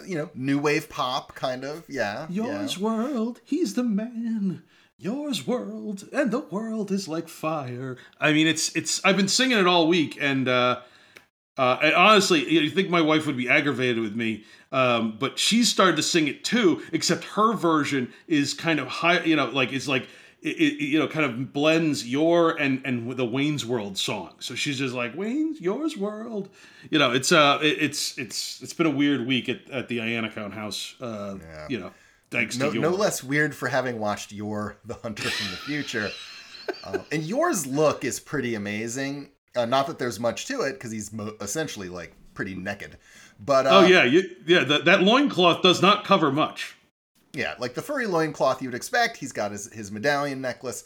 you know new wave pop kind of. Yeah, Yor's yeah. world, he's the man. Yor's world, and the world is like fire. I mean, it's it's. I've been singing it all week, and uh, uh, and honestly, you think my wife would be aggravated with me, um, but she's started to sing it too. Except her version is kind of high. You know, like it's like. It, it, you know, kind of blends Yor and and the Wayne's World song. So she's just like Wayne's Yor's World. You know, it's uh, it, it's it's it's been a weird week at, at the Iannacone house. Uh, Yeah. You know, thanks No, to no less weird for having watched Yor The Hunter from the Future. uh, *laughs* and Yor's look is pretty amazing. Uh, not that there's much to it because he's mo- essentially like pretty naked. But uh, Oh yeah, you, yeah. That that loincloth does not cover much. Yeah, like the furry loincloth you would expect. He's got his, his medallion necklace.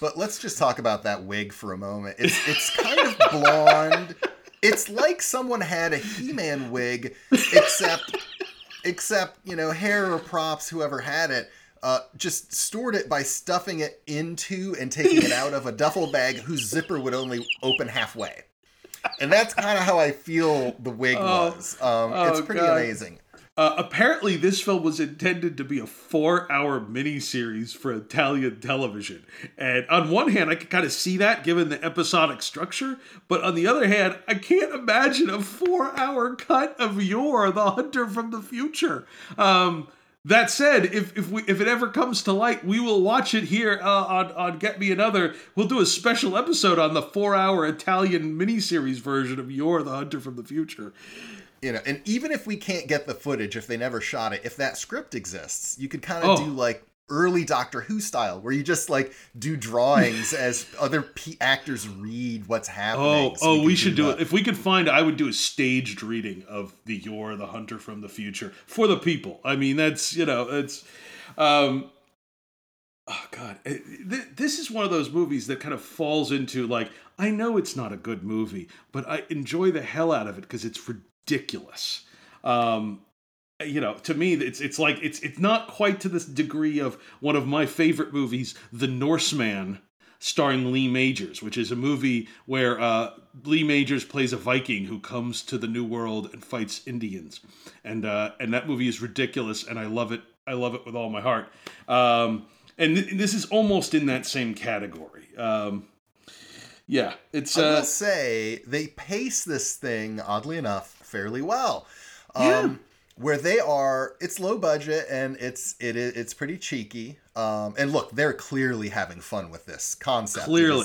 But let's just talk about that wig for a moment. It's it's kind of *laughs* blonde. It's like someone had a He-Man wig, except except, you know, hair or props, whoever had it, uh, just stored it by stuffing it into and taking it out of a duffel bag whose zipper would only open halfway. And that's kind of how I feel the wig Oh. was. Um, Oh, it's pretty God. amazing. Uh, apparently, this film was intended to be a four-hour miniseries for Italian television. And on one hand, I could kind of see that given the episodic structure, but on the other hand, I can't imagine a four-hour cut of Yor, the Hunter from the Future. Um, that said, if if we if it ever comes to light, we will watch it here uh, on on Get Me Another. We'll do a special episode on the four-hour Italian miniseries version of Yor, the Hunter from the Future. You know and even if we can't get the footage if they never shot it if that script exists you could kind of Oh. do like early doctor who style where you just like do drawings *laughs* as other P- actors read what's happening Oh, so oh, can we should do it. If we could find, I would do a staged reading of the Yor, the Hunter from the Future for the people. I mean, that's you know, it's, um, oh god, th- this is one of those movies that kind of falls into like, I know it's not a good movie, but I enjoy the hell out of it because it's ridiculous. Um, you know, to me, it's it's like it's it's not quite to this degree of one of my favorite movies, The Norseman, starring Lee Majors, which is a movie where uh, Lee Majors plays a Viking who comes to the New World and fights Indians, and uh, and that movie is ridiculous, and I love it. I love it with all my heart. Um, and th- this is almost in that same category. Um, yeah, it's I uh, will say they pace this thing oddly enough fairly well. Um, Yeah. Where they are, it's low budget and it's it is it's pretty cheeky. Um, and look, they're clearly having fun with this concept. Clearly.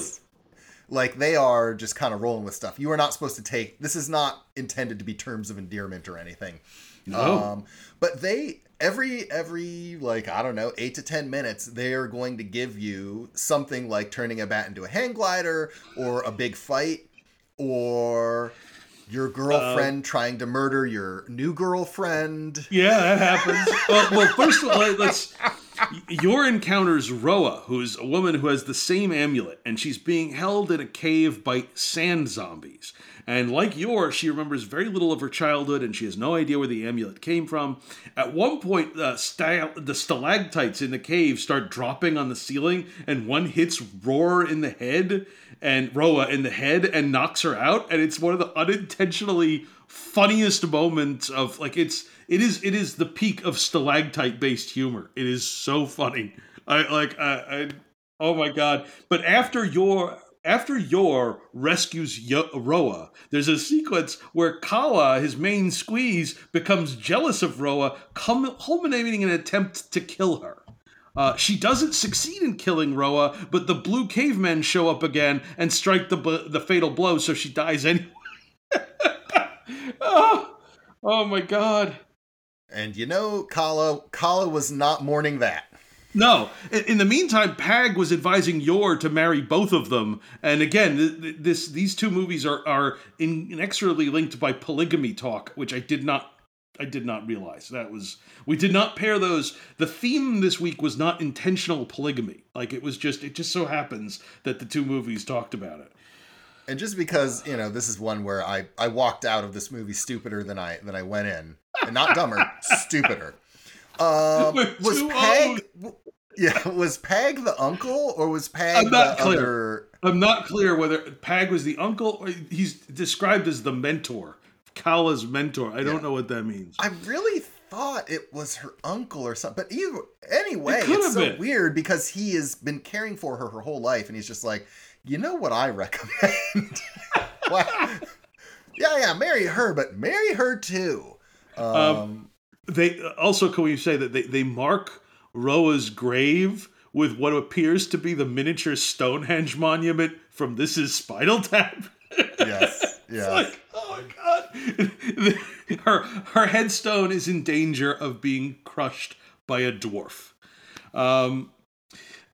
Like they are just kind of rolling with stuff. You are not supposed to take this is not intended to be terms of endearment or anything. No. Um, but they every every like I don't know eight to ten minutes they are going to give you something like turning a bat into a hang glider or a big fight or your uh, girlfriend trying to murder your new girlfriend. Yeah, that happens. well, well, first of all, let's. Yor encounters Roa, who's a woman who has the same amulet, and she's being held in a cave by sand zombies. And like Yor, she remembers very little of her childhood, and she has no idea where the amulet came from. At one point, uh, sta- the stalactites in the cave start dropping on the ceiling, and one hits Roar in the head, and Roa in the head, and knocks her out. And it's one of the unintentionally funniest moments of like it's it is it is the peak of stalactite based humor. It is so funny. I like I, I oh my god. But after Yor after Yor rescues Roa, there's a sequence where Kala, his main squeeze, becomes jealous of Roa, cum- culminating in an attempt to kill her. Uh, she doesn't succeed in killing Roa, but the blue cavemen show up again and strike the the fatal blow, so she dies anyway. Oh, *laughs* oh my god. And you know, Kala Kala was not mourning that. No. In, the meantime, Pag was advising Yor to marry both of them, and again, th- th- this these two movies are are inexorably linked by polygamy talk, which I did not I did not realize. That was we did not pair those. The theme this week was not intentional polygamy. Like it was just it just so happens that the two movies talked about it. And just because you know this is one where I I walked out of this movie stupider than I than I went in, and not dumber, *laughs* stupider. Um, was Peg? Yeah, was Peg the uncle or was Peg I'm not clear. other? I'm not clear whether Peg was the uncle or he's described as the mentor, Kala's mentor. I don't know what that means. I really thought it was her uncle or something. But either anyway, It it's so been. weird because he has been caring for her her whole life, and he's just like, you know what I *laughs* recommend? Wow. Yeah, yeah, marry her, but marry her too. Um, They also can we say that they, they mark Roa's grave with what appears to be the miniature Stonehenge monument from This Is Spinal Tap. *laughs* yes, yeah. Like, oh my god. *laughs* her her headstone is in danger of being crushed by a dwarf. Um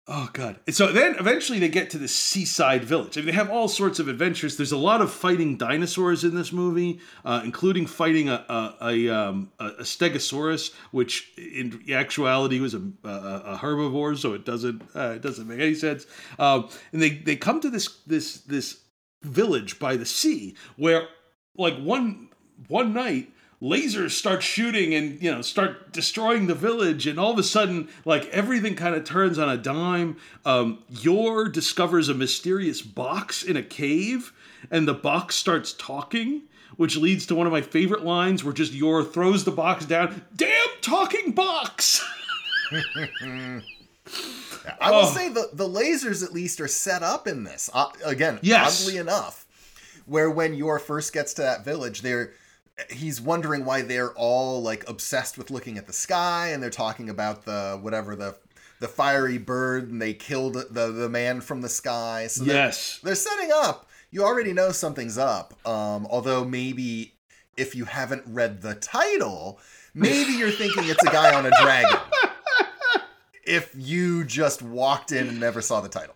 Oh god. And so then eventually they get to the seaside village. I mean, they have all sorts of adventures. There's a lot of fighting dinosaurs in this movie, uh, including fighting a a, a, um, a stegosaurus, which in actuality was a, a, a herbivore, so it doesn't uh, it doesn't make any sense. Um, and they they come to this this this village by the sea where like one one night lasers start shooting and you know start destroying the village and all of a sudden like everything kind of turns on a dime um yor discovers a mysterious box in a cave and the box starts talking which leads to one of my favorite lines where just yor throws the box down damn talking box *laughs* I will Oh. say the the lasers at least are set up in this. Uh, again, Yes. oddly enough, where when Yor first gets to that village, they're he's wondering why they're all like obsessed with looking at the sky, and they're talking about the whatever the the fiery bird, and they killed the the man from the sky. So they're- yes they're setting up. You already know something's up. Um, although maybe if you haven't read the title, maybe you're thinking it's a guy on a dragon. *laughs* if you just walked in and never saw the title.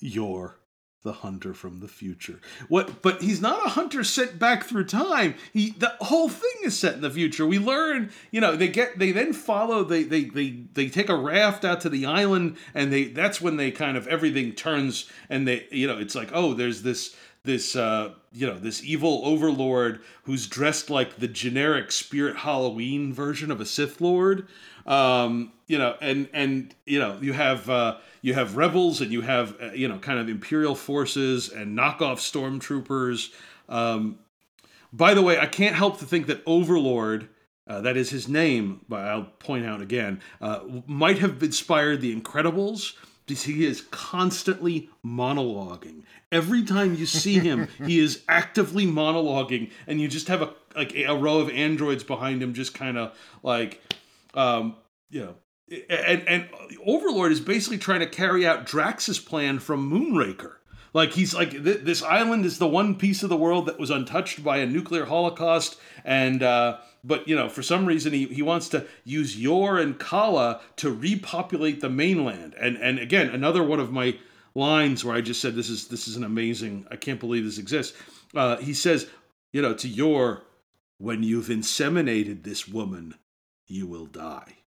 Yor the hunter from the future. What? But he's not a hunter sent back through time. He the whole thing is set in the future. We learn, you know, they get they then follow. They they they they take a raft out to the island, and they that's when they kind of everything turns, and they you know it's like oh there's this this uh you know this evil overlord who's dressed like the generic spirit halloween version of a sith lord um you know and and you know you have uh you have rebels and you have uh, you know kind of imperial forces and knockoff stormtroopers um by the way i can't help to think that overlord uh, that is his name, but I'll point out again, uh, might have inspired the Incredibles because he is constantly monologuing. Every time you see him, *laughs* he is actively monologuing, and you just have a like a row of androids behind him, just kind of like, um, you know. And and Overlord is basically trying to carry out Drax's plan from Moonraker. Like he's like th- this island is the one piece of the world that was untouched by a nuclear holocaust, and uh, but you know for some reason he, he wants to use Yor and Kala to repopulate the mainland. And and again another one of my lines where I just said this is this is an amazing I can't believe this exists. Uh, he says you know to Yor, when you've inseminated this woman, you will die.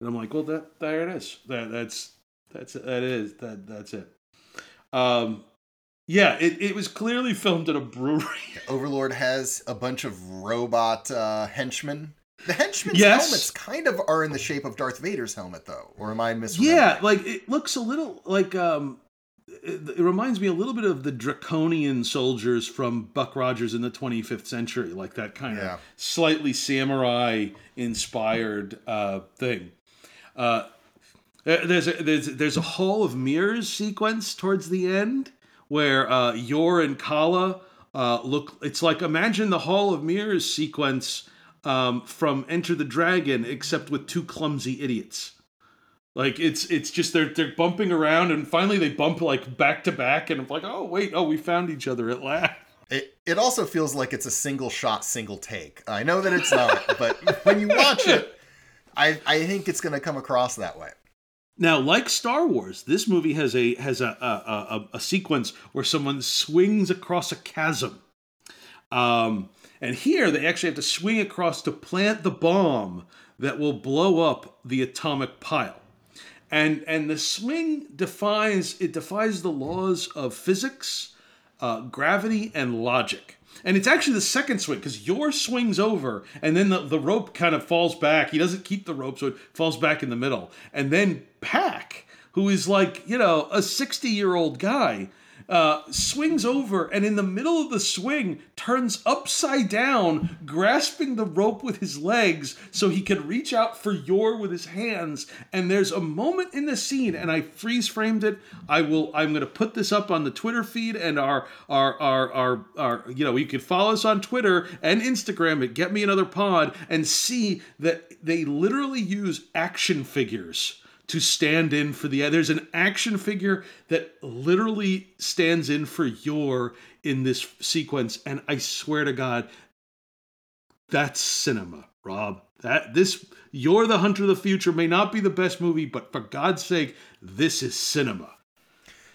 And I'm like, well that there it is. That that's that's that is that that's it. Um, yeah, it, it was clearly filmed at a brewery. Overlord has a bunch of robot uh, henchmen. The henchmen's Yes. helmets kind of are in the shape of Darth Vader's helmet, though. Or am I misremembering? Yeah, like it looks a little like um it, it reminds me a little bit of the draconian soldiers from Buck Rogers in the 25th century, like that kind Yeah. of slightly samurai inspired uh thing. Uh there's a, there's there's a Hall of Mirrors sequence towards the end where uh Yor and Kala uh look it's like imagine the Hall of Mirrors sequence um from Enter the Dragon except with two clumsy idiots. Like it's it's just they're they're bumping around and finally they bump like back to back and I'm like oh wait oh we found each other at last. It, it also feels like it's a single shot, single take. I know that it's not, but when you watch it, I, I think it's going to come across that way. Now, like Star Wars, this movie has a has a a, a, a sequence where someone swings across a chasm. Um, and here they actually have to swing across to plant the bomb that will blow up the atomic pile. And and the swing defies it defies the laws of physics, uh, gravity, and logic. And it's actually the second swing because Yor swings over and then the, the rope kind of falls back. He doesn't keep the rope, so it falls back in the middle. And then Pag, who is like, you know, a 60 year old guy, uh, swings over and in the middle of the swing turns upside down, grasping the rope with his legs so he can reach out for Yor with his hands. And there's a moment in the scene, and I freeze framed it. I will. I'm going to put this up on the Twitter feed and our our our our, our you know you can follow us on Twitter and Instagram at Get Me Another Pod and see that they literally use action figures to stand in for the there's an action figure that literally stands in for Yor in this sequence and i swear to god that's cinema rob that this Yor the hunter of the future may not be the best movie but for god's sake this is cinema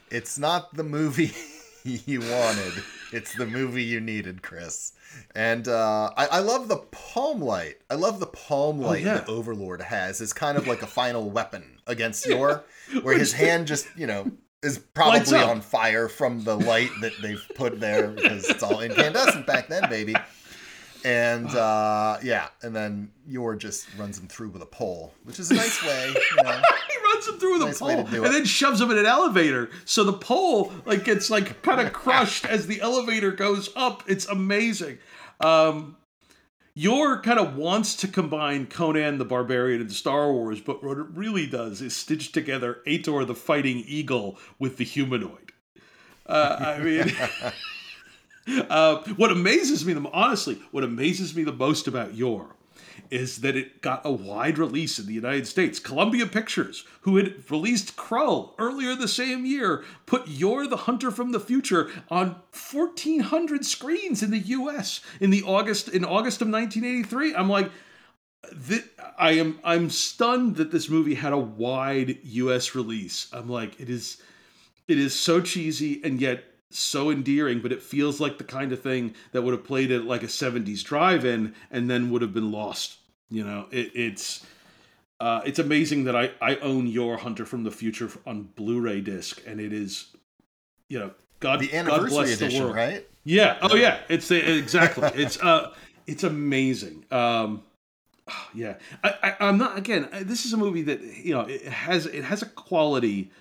It's not the movie *laughs* you wanted. It's the movie you needed, Chris. And uh, I, I love the palm light. I love the palm light yeah. that Overlord has. It's kind of like a final weapon against Yor, where his *laughs* hand just, you know, is probably on fire from the light that they've put there because it's all incandescent back then, baby. And *sighs* uh, yeah, and then Yor just runs him through with a pole, which is a nice way. You know. *laughs* he runs him through with Nice a pole and it. then shoves him in an elevator so the pole like gets like kind of crushed as the elevator goes up it's amazing um Yor kind of wants to combine Conan the Barbarian and Star Wars, but what it really does is stitch together Ator the Fighting Eagle with the humanoid. Uh, I *laughs* mean, *laughs* uh, what amazes me, the honestly, what amazes me the most about Yor is that it got a wide release in the United States. Columbia Pictures, who had released Krull earlier the same year, put Yor the Hunter from the Future on 1,400 screens in the U.S. in the August in August of 1983. I'm like, I am I'm stunned that this movie had a wide U.S. release. I'm like, it is it is so cheesy and yet so endearing, but it feels like the kind of thing that would have played at like a 70s drive-in and then would have been lost. You know, it, it's uh, it's amazing that I, I own Yor Hunter from the Future on Blu-ray disc, and it is, you know, God, The God anniversary bless the world. right? Yeah. Oh yeah. It's the, exactly. *laughs* it's uh, it's amazing. Um, yeah. I, I I'm not again. This is a movie that you know it has it has a quality.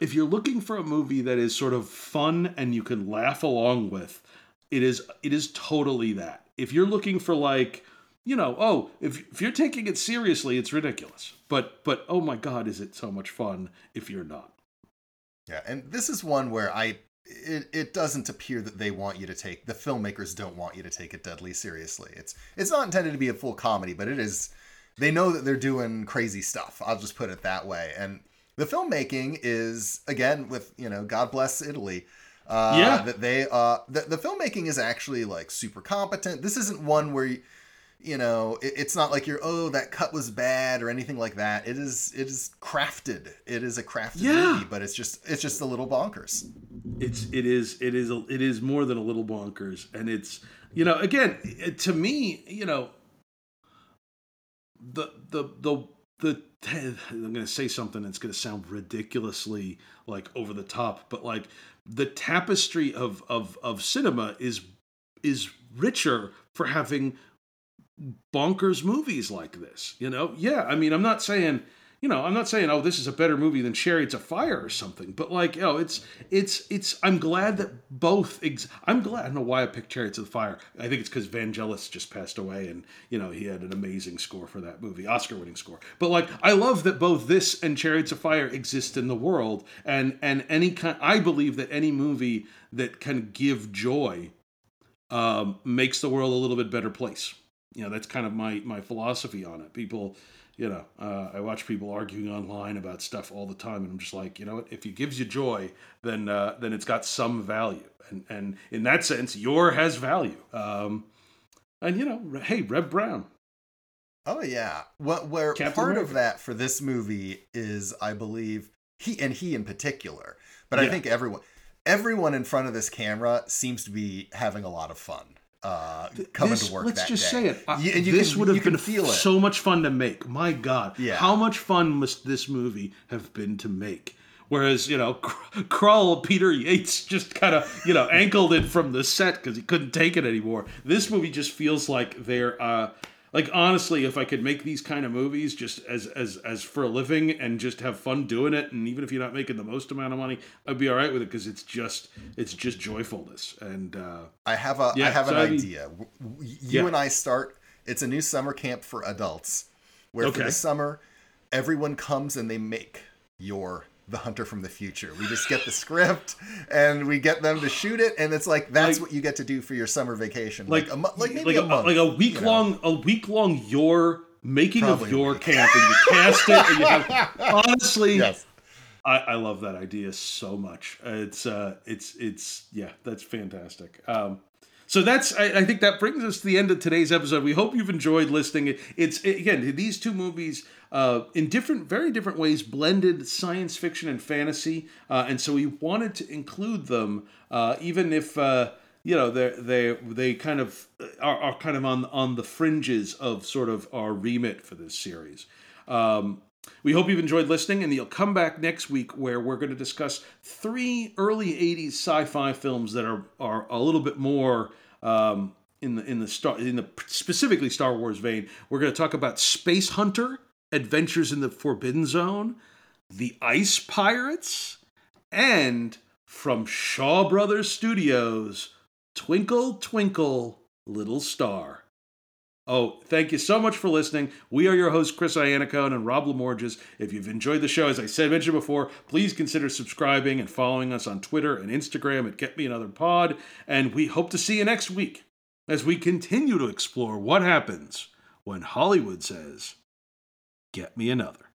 If you're looking for a movie that is sort of fun and you can laugh along with, it is it is totally that. If you're looking for like you know, oh, if if you're taking it seriously, it's ridiculous. But but oh my god, is it so much fun if you're not? Yeah, and this is one where I it, it doesn't appear that they want you to take the filmmakers don't want you to take it deadly seriously. It's it's not intended to be a full comedy, but it is they know that they're doing crazy stuff. I'll just put it that way. And the filmmaking is again with, you know, God bless Italy. Uh Yeah. that they uh the, the filmmaking is actually like super competent. This isn't one where you, you know, it, it's not like you're oh that cut was bad or anything like that. It is it is crafted. It is a crafted Yeah. movie, but it's just it's just a little bonkers. it's it is it is a, it is more than a little bonkers and it's you know again it, to me you know the the the the I'm going to say something that's going to sound ridiculously like over the top but like the tapestry of of of cinema is is richer for having bonkers movies like this you know? Yeah i mean i'm not saying you know i'm not saying oh this is a better movie than chariots of fire or something but like know it's it's it's i'm glad that both ex- i'm glad i don't know why i picked chariots of fire i think it's because vangelis just passed away and you know he had an amazing score for that movie oscar winning score but like i love that both this and chariots of fire exist in the world and and any kind i believe that any movie that can give joy um, makes the world a little bit better place. You know, that's kind of my my philosophy on it. People, you know, uh, I watch people arguing online about stuff all the time, and I'm just like, you know what? If it gives you joy, then uh, then it's got some value, and and in that sense, Yor has value. Um, and you know, hey, Reb Brown, Oh yeah. What where Captain part America. of that for this movie is I believe he and he in particular, but I think everyone everyone in front of this camera seems to be having a lot of fun. Uh, coming This- to work let's just day. say it. You- you this can- would have been feel so much fun to make. My God, Yeah. how much fun must this movie have been to make? Whereas you know, Krull, Peter Yates just kind of you know ankled it from the set because he couldn't take it anymore. This movie just feels like they're uh, like honestly, if I could make these kind of movies just as as as for a living and just have fun doing it, and even if you're not making the most amount of money, I'd be all right with it because it's just it's just joyfulness and. uh I have a I Yeah, have so an I mean- idea. You Yeah. and I start. It's a new summer camp for adults, where for the summer, everyone comes and they make Yor the hunter from the future. We just get the script and we get them to shoot it, and it's like that's Like- what you get to do for your summer vacation. like Like a, like maybe like a, month, like a week you know. long a week long your making Probably of your camp and you cast it and you have *laughs* honestly Yes. I, I love that idea so much it's uh it's it's yeah that's fantastic um so that's I, I think that brings us to the end of today's episode. We hope you've enjoyed listening. It's again these two movies uh, in different very different ways blended science fiction and fantasy uh, and so we wanted to include them uh, even if uh, you know they they they kind of are, are kind of on on the fringes of sort of our remit for this series. Um, we hope you've enjoyed listening, and you'll come back next week where we're going to discuss three early '80s sci-fi films that are are a little bit more um, in the in the star in the specifically Star Wars vein. We're going to talk about Space Hunter: Adventures in the Forbidden Zone, The Ice Pirates, and from Shaw Brothers Studios, Twinkle Twinkle Little Star. Oh, thank you so much for listening. We are your hosts, Chris Iannacone and Rob Lamorges. If you've enjoyed the show, as I said mentioned before, please consider subscribing and following us on Twitter and Instagram at Get Me Another Pod. And we hope to see you next week as we continue to explore what happens when Hollywood says, Get me another.